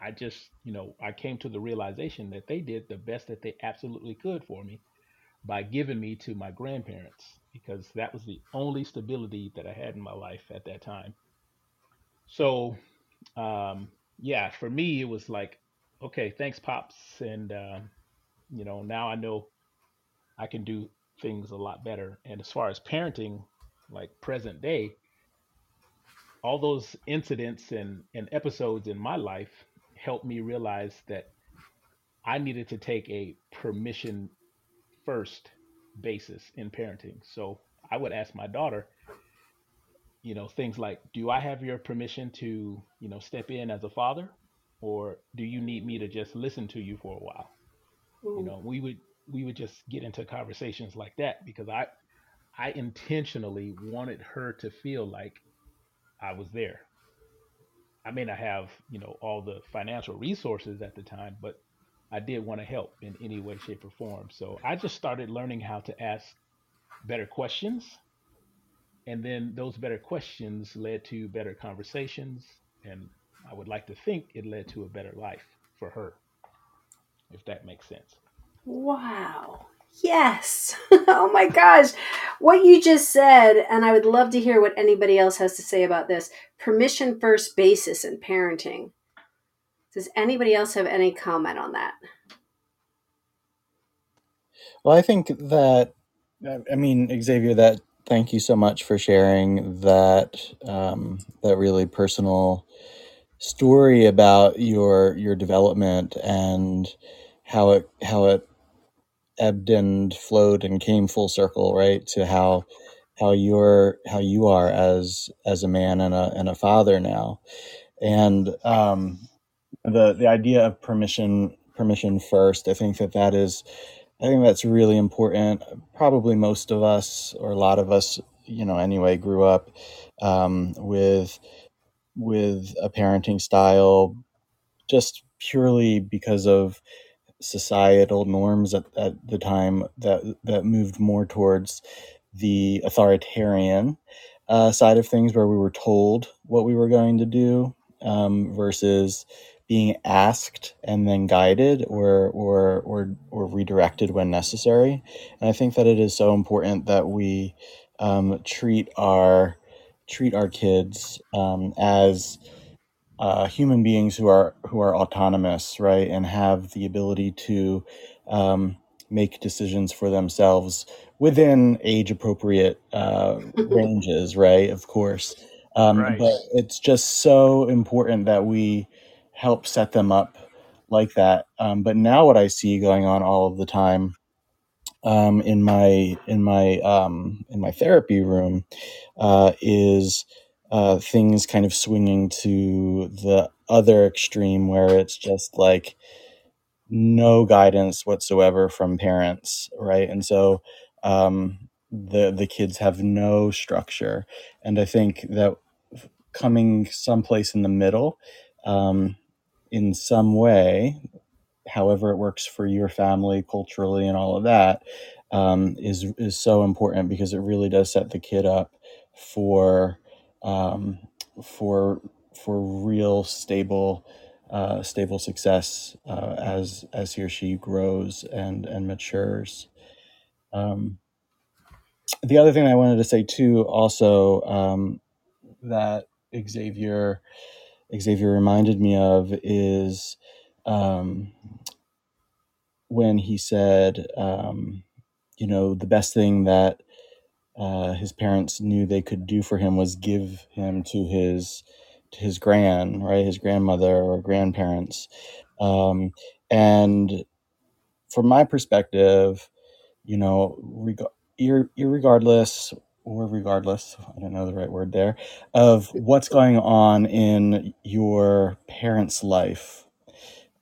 I just, you know, I came to the realization that they did the best that they absolutely could for me by giving me to my grandparents because that was the only stability that I had in my life at that time. So, um, yeah, for me, it was like, okay, thanks, pops, and uh, you know, now I know I can do things a lot better. And as far as parenting, like present day, all those incidents and, and episodes in my life helped me realize that I needed to take a permission first basis in parenting. So I would ask my daughter, you know, things like, do I have your permission to, you know, step in as a father? Or do you need me to just listen to you for a while? You know, we would we would just get into conversations like that because I I intentionally wanted her to feel like I was there. I may not have, you know, all the financial resources at the time, but I did want to help in any way, shape, or form. So I just started learning how to ask better questions. And then those better questions led to better conversations. And I would like to think it led to a better life for her, if that makes sense. Wow. Yes. oh my gosh. What you just said, and I would love to hear what anybody else has to say about this permission first basis in parenting. Does anybody else have any comment on that? Well, I think that, I I mean, Xavier, that thank you so much for sharing that um, that really personal story about your your development and how it how it ebbed and flowed and came full circle, right? To how how you're how you are as as a man and a and a father now, and um, the the idea of permission permission first. I think that that is I think that's really important. Probably most of us, or a lot of us, you know, anyway, grew up um, with with a parenting style just purely because of societal norms at, at the time that that moved more towards the authoritarian uh, side of things, where we were told what we were going to do um, versus being asked and then guided or or or or redirected when necessary. And I think that it is so important that we um, treat our treat our kids um, as uh, human beings who are who are autonomous, right, and have the ability to um, make decisions for themselves within age appropriate uh, ranges, right? Of course, um, Right. but it's just so important that we help set them up like that. Um, but now, what I see going on all of the time um, in my in my um, in my therapy room uh, is uh, things kind of swinging to the other extreme where it's just like no guidance whatsoever from parents, right? And so um, the the kids have no structure, and I think that coming someplace in the middle, um, in some way, however it works for your family culturally and all of that um, is is so important because it really does set the kid up for um, for for real stable uh, stable success uh, as as he or she grows and and matures. Um, the other thing I wanted to say too, also um, that Xavier Xavier reminded me of is um, when he said, um, you know, the best thing that uh, his parents knew they could do for him was give him to his to his gran, right, his grandmother or grandparents. Um, and from my perspective, you know, reg- ir- irregardless or regardless, I don't know the right word there, of what's going on in your parents' life,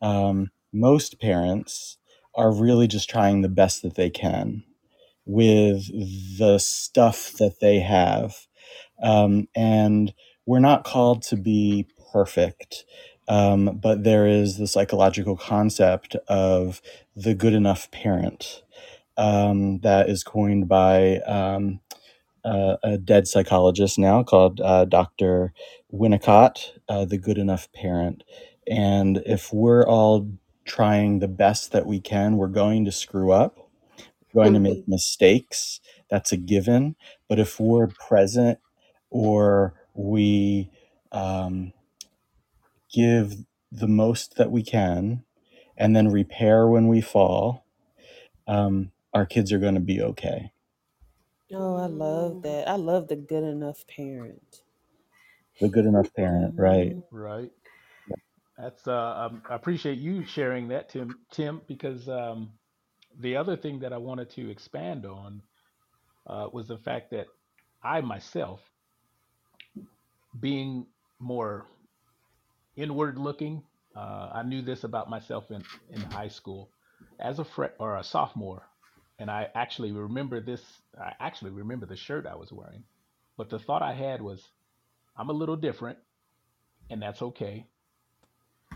um, most parents are really just trying the best that they can with the stuff that they have. Um, and we're not called to be perfect, um, but there is the psychological concept of the good enough parent um, that is coined by um, uh, a dead psychologist now called uh, Dr. Winnicott, uh, the good enough parent. And if we're all trying the best that we can, we're going to screw up, we're going to make mistakes. That's a given. But if we're present or we um, give the most that we can and then repair when we fall, um, our kids are going to be okay. Oh, I love that. I love the good enough parent. The good enough parent, right? Mhm. Right. That's uh, um, I appreciate you sharing that, Tim. Tim, because um, the other thing that I wanted to expand on uh, was the fact that I myself, being more inward looking, uh, I knew this about myself in in high school, as a fre- or a sophomore, and I actually remember this. I actually remember the shirt I was wearing, but the thought I had was, I'm a little different, and that's okay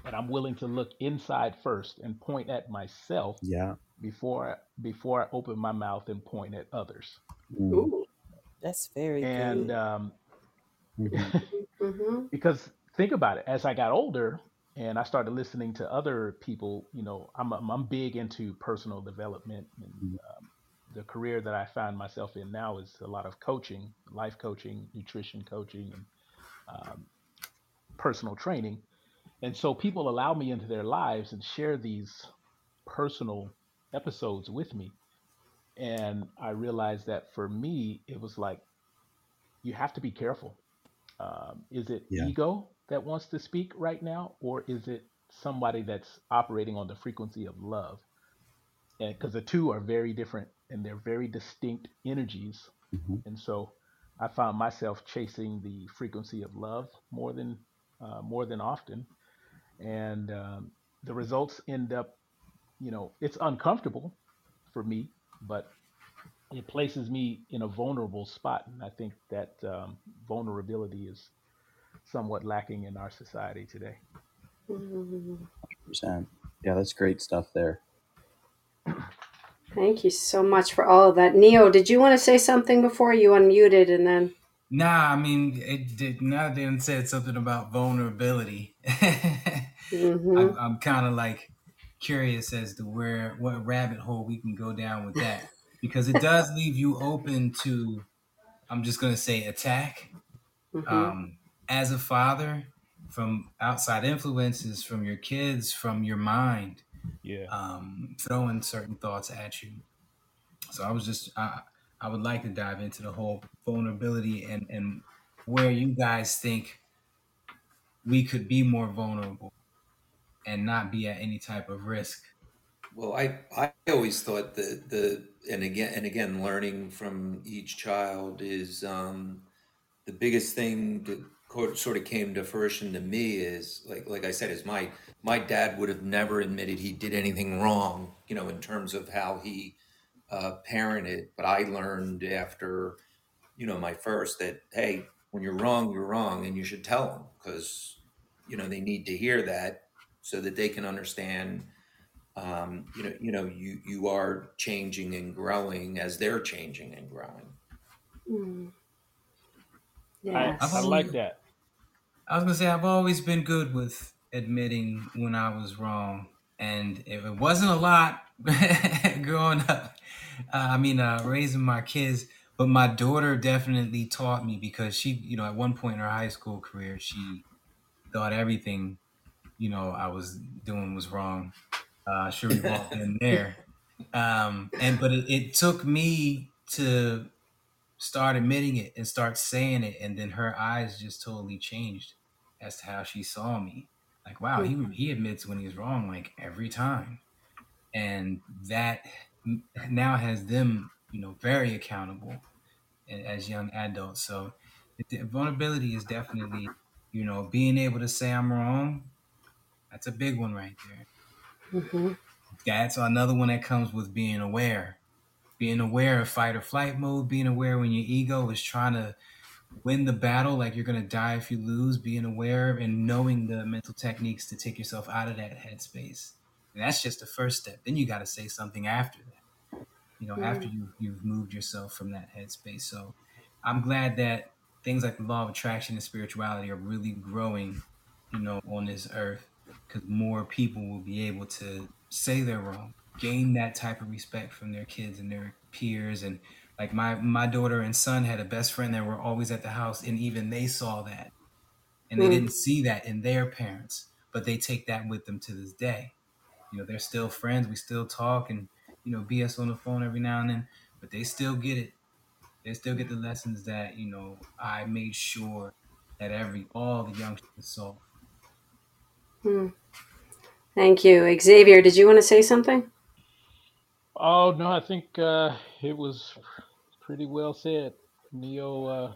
and I'm willing to look inside first and point at myself Yeah. before before I open my mouth and point at others. Mm. Ooh. That's very And good. um, Mhm. Mm-hmm. because think about it, as I got older and I started listening to other people, you know, I'm I'm, I'm big into personal development, and um, the career that I find myself in now is a lot of coaching, life coaching, nutrition coaching, and um, personal training. And so people allow me into their lives and share these personal episodes with me. And I realized that for me, it was like, you have to be careful. Um, is it Yeah. ego that wants to speak right now, or is it somebody that's operating on the frequency of love? And because the two are very different and they're very distinct energies. Mhm. And so I found myself chasing the frequency of love more than uh, more than often and um, the results end up, you know, it's uncomfortable for me, but it places me in a vulnerable spot, and I think that um, vulnerability is somewhat lacking in our society today. Percent. Yeah, that's great stuff there. Thank you so much for all of that. Neo, did you want to say something before you unmuted and then? Nah, I mean, it did. Now then said something about vulnerability. hmm I'm, I'm kind of like curious as to where what rabbit hole we can go down with that because it does leave you open to. I'm just gonna say attack. hmm Um, as a father, from outside influences, from your kids, from your mind, Yeah. um, throwing certain thoughts at you. So I was just I I would like to dive into the whole vulnerability and and where you guys think we could be more vulnerable and not be at any type of risk. Well, I I always thought that the and again and again learning from each child is um, the biggest thing that co- sort of came to fruition to me is like like I said is my my dad would have never admitted he did anything wrong, you know, in terms of how he uh, parented. But I learned after you know my first that hey, when you're wrong, you're wrong, and you should tell them because you know they need to hear that so that they can understand um, you know, you know, you you are changing and growing as they're changing and growing. Mm. I, I've I like that. I was gonna say I've always been good with admitting when I was wrong, and if it wasn't a lot growing up, uh, I mean, uh, raising my kids, but my daughter definitely taught me because she, you know, at one point in her high school career, she thought everything, you know, I was doing was wrong. Uh, sure, we've all been there. Um, and but it, it took me to start admitting it and start saying it, and then her eyes just totally changed as to how she saw me. Like, wow, he Mhm. he admits when he's wrong, like every time, and that now has them, you know, very accountable as young adults. So, the vulnerability is definitely, you know, being able to say I'm wrong. That's a big one right there. hmm That's another one that comes with being aware. Being aware of fight or flight mode, being aware when your ego is trying to win the battle, like you're gonna die if you lose, being aware and knowing the mental techniques to take yourself out of that headspace. And that's just the first step. Then you gotta say something after that. You know, after you you've moved yourself from that headspace. So I'm glad that things like the law of attraction and spirituality are really growing, you know, on this earth because more people will be able to say they're wrong, gain that type of respect from their kids and their peers. And like my my daughter and son had a best friend that were always at the house, and even they saw that, and they Mm. didn't see that in their parents, but they take that with them to this day. You know, they're still friends. We still talk and you know BS on the phone every now and then, but they still get it. They still get the lessons that you know I made sure that every all the youngsters saw. Mm. Thank you. Xavier, did you want to say something? Oh no, I think uh, it was pretty well said. Neo uh,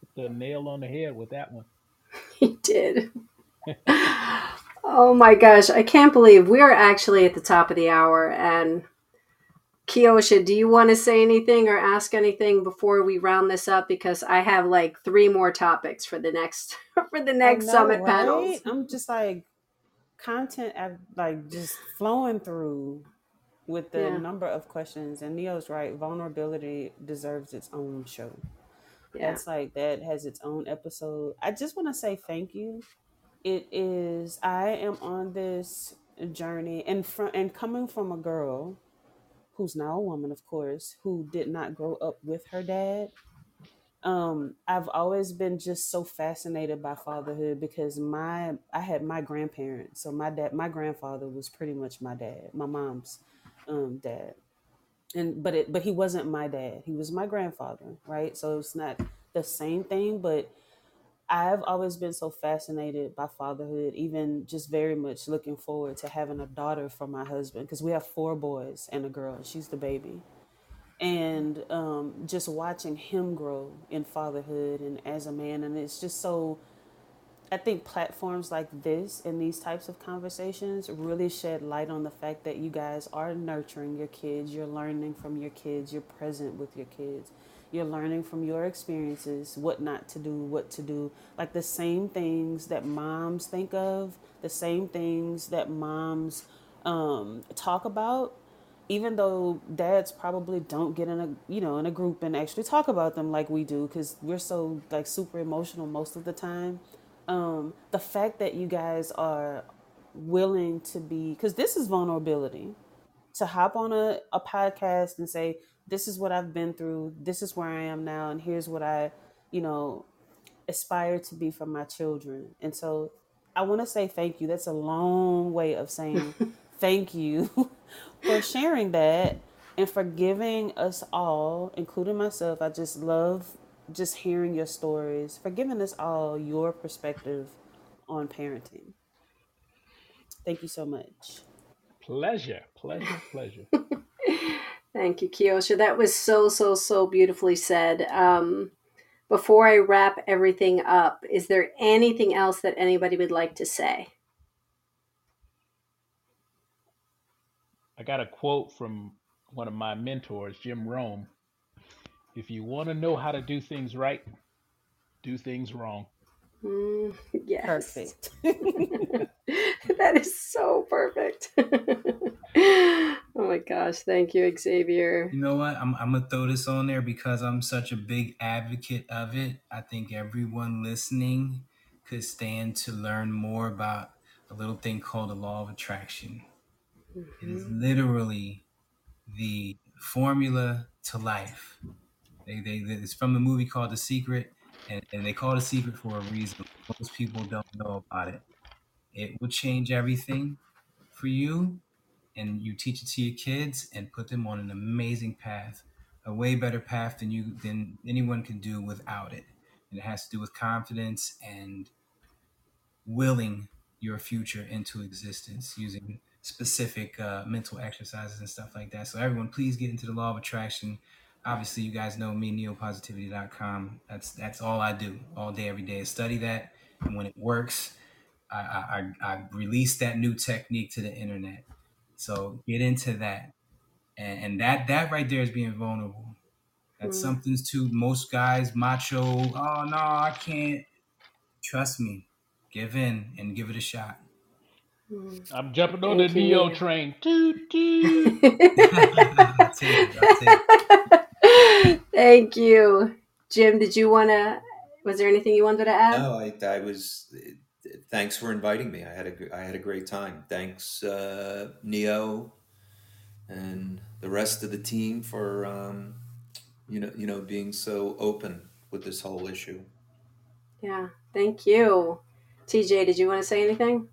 hit the nail on the head with that one. He did. Oh my gosh, I can't believe we're actually at the top of the hour. And Kiosha, do you want to say anything or ask anything before we round this up? Because I have like three more topics for the next for the next know, summit right? panels. I'm just like content, av- like just flowing through with the Yeah, number of questions. And Neo's right. Vulnerability deserves its own show. yeah. That's like that has its own episode. I just want to say thank you. It is. I am on this journey, and from and coming from a girl who's now a woman, of course, who did not grow up with her dad. Um, I've always been just so fascinated by fatherhood because my I had my grandparents. So my dad, my grandfather was pretty much my dad, my mom's um, dad, and but it but he wasn't my dad. He was my grandfather, right? So it's not the same thing, but I've always been so fascinated by fatherhood, even just very much looking forward to having a daughter for my husband because we have four boys and a girl. and She's the baby. And um, just watching him grow in fatherhood and as a man. And it's just so I think platforms like this and these types of conversations really shed light on the fact that you guys are nurturing your kids, you're learning from your kids, you're present with your kids. You're learning from your experiences what not to do, what to do. Like the same things that moms think of, the same things that moms um, talk about, even though dads probably don't get in a you know in a group and actually talk about them like we do because we're so like super emotional most of the time um, the fact that you guys are willing to be because this is vulnerability. To hop on a, a podcast and say this is what i've been through. This is where i am now and here's what i you know aspire to be for my children. And so i want to say thank you. That's a long way of saying thank you for sharing that and for giving us all including myself i just love just hearing your stories, for giving us all your perspective on parenting. Thank you so much. Pleasure, pleasure, pleasure. Thank you, Kiosha. That was so, so, so beautifully said. Um, before I wrap everything up, is there anything else that anybody would like to say? I got a quote from one of my mentors, Jim Rohn. If you want to know how to do things right, do things wrong. Mm, yes. Perfect. that is so perfect. oh my gosh. Thank you, Xavier. You know what? I'm, I'm going to throw this on there because I'm such a big advocate of it. I think everyone listening could stand to learn more about a little thing called the law of attraction. Mm-hmm. It is mm-hmm. literally the formula to life. They, they, it's from the movie called The Secret, and, and they call it a secret for a reason. Most people don't know about it. It will change everything for you, and you teach it to your kids and put them on an amazing path, a way better path than you than anyone can do without it. And it has to do with confidence and willing your future into existence using specific uh, mental exercises and stuff like that. So everyone, please get into the law of attraction obviously you guys know me neopositivity.com that's that's all i do all day every day is study that and when it works I, I i release that new technique to the internet so get into that and, and that that right there is being vulnerable that's mm. something's too most guys macho oh no i can't trust me give in and give it a shot mm. I'm jumping on Thank the you. Neo train. Toot, toot. Thank you. Jim, did you want to, was there anything you wanted to add? No, I, I was, thanks for inviting me. I had a, I had a great time. Thanks, uh, Neo and the rest of the team for, um, you know, you know, being so open with this whole issue. Yeah. Thank you. TJ, did you want to say anything?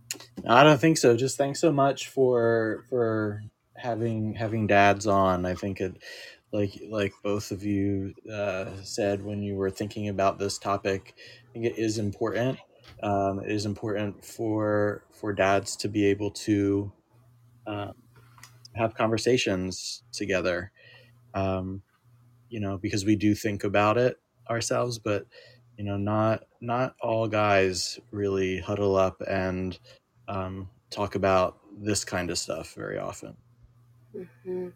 I don't think so. Just thanks so much for, for having, having dads on. I think it, like like both of you uh, said when you were thinking about this topic, I think it is important. Um, it is important for for dads to be able to um, have conversations together. Um, you know, because we do think about it ourselves, but you know, not not all guys really huddle up and um, talk about this kind of stuff very often. Mm-hmm.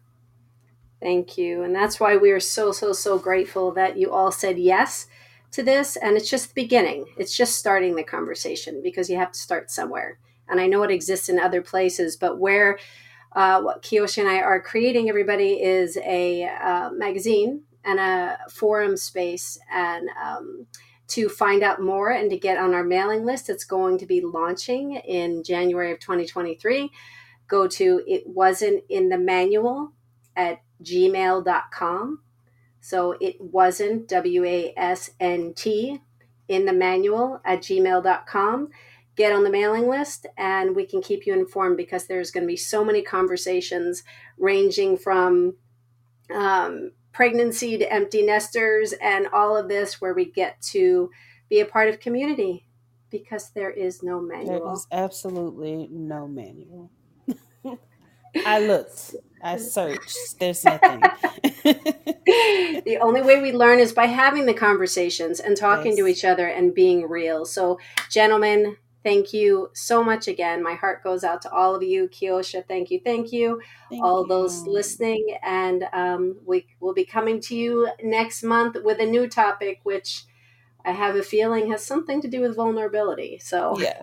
Thank you. And that's why we are so, so, so grateful that you all said yes to this. And it's just the beginning, it's just starting the conversation because you have to start somewhere. And I know it exists in other places, but where uh, what Kiosha and I are creating, everybody, is a uh, magazine and a forum space. And um, to find out more and to get on our mailing list, it's going to be launching in January of 2023. Go to it wasn't in the manual at gmail.com. So it wasn't W A S N T in the manual at gmail.com. Get on the mailing list and we can keep you informed because there's going to be so many conversations ranging from um, pregnancy to empty nesters and all of this where we get to be a part of community because there is no manual. There is absolutely no manual. I looked. I searched. There's nothing. the only way we learn is by having the conversations and talking yes. to each other and being real. So, gentlemen, thank you so much again. My heart goes out to all of you. Kiosha, thank you, thank you. Thank all you. those listening, and um, we will be coming to you next month with a new topic, which I have a feeling has something to do with vulnerability. So, yeah.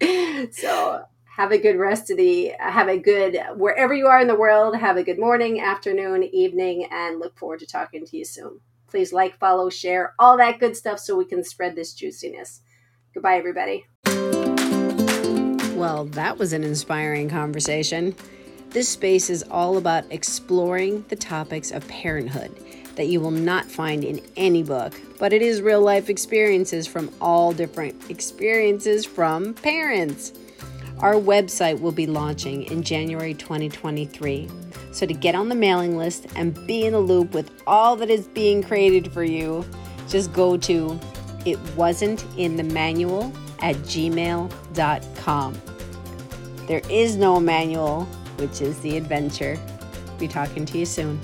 so have a good rest of the have a good wherever you are in the world have a good morning afternoon evening and look forward to talking to you soon. Please like follow share all that good stuff so we can spread this juiciness. Goodbye everybody. Well that was an inspiring conversation. This space is all about exploring the topics of parenthood that you will not find in any book, but it is real life experiences from all different experiences from parents. Our website will be launching in January 2023. So, to get on the mailing list and be in the loop with all that is being created for you, just go to it wasn't in the manual at gmail.com. There is no manual, which is the adventure. Be talking to you soon.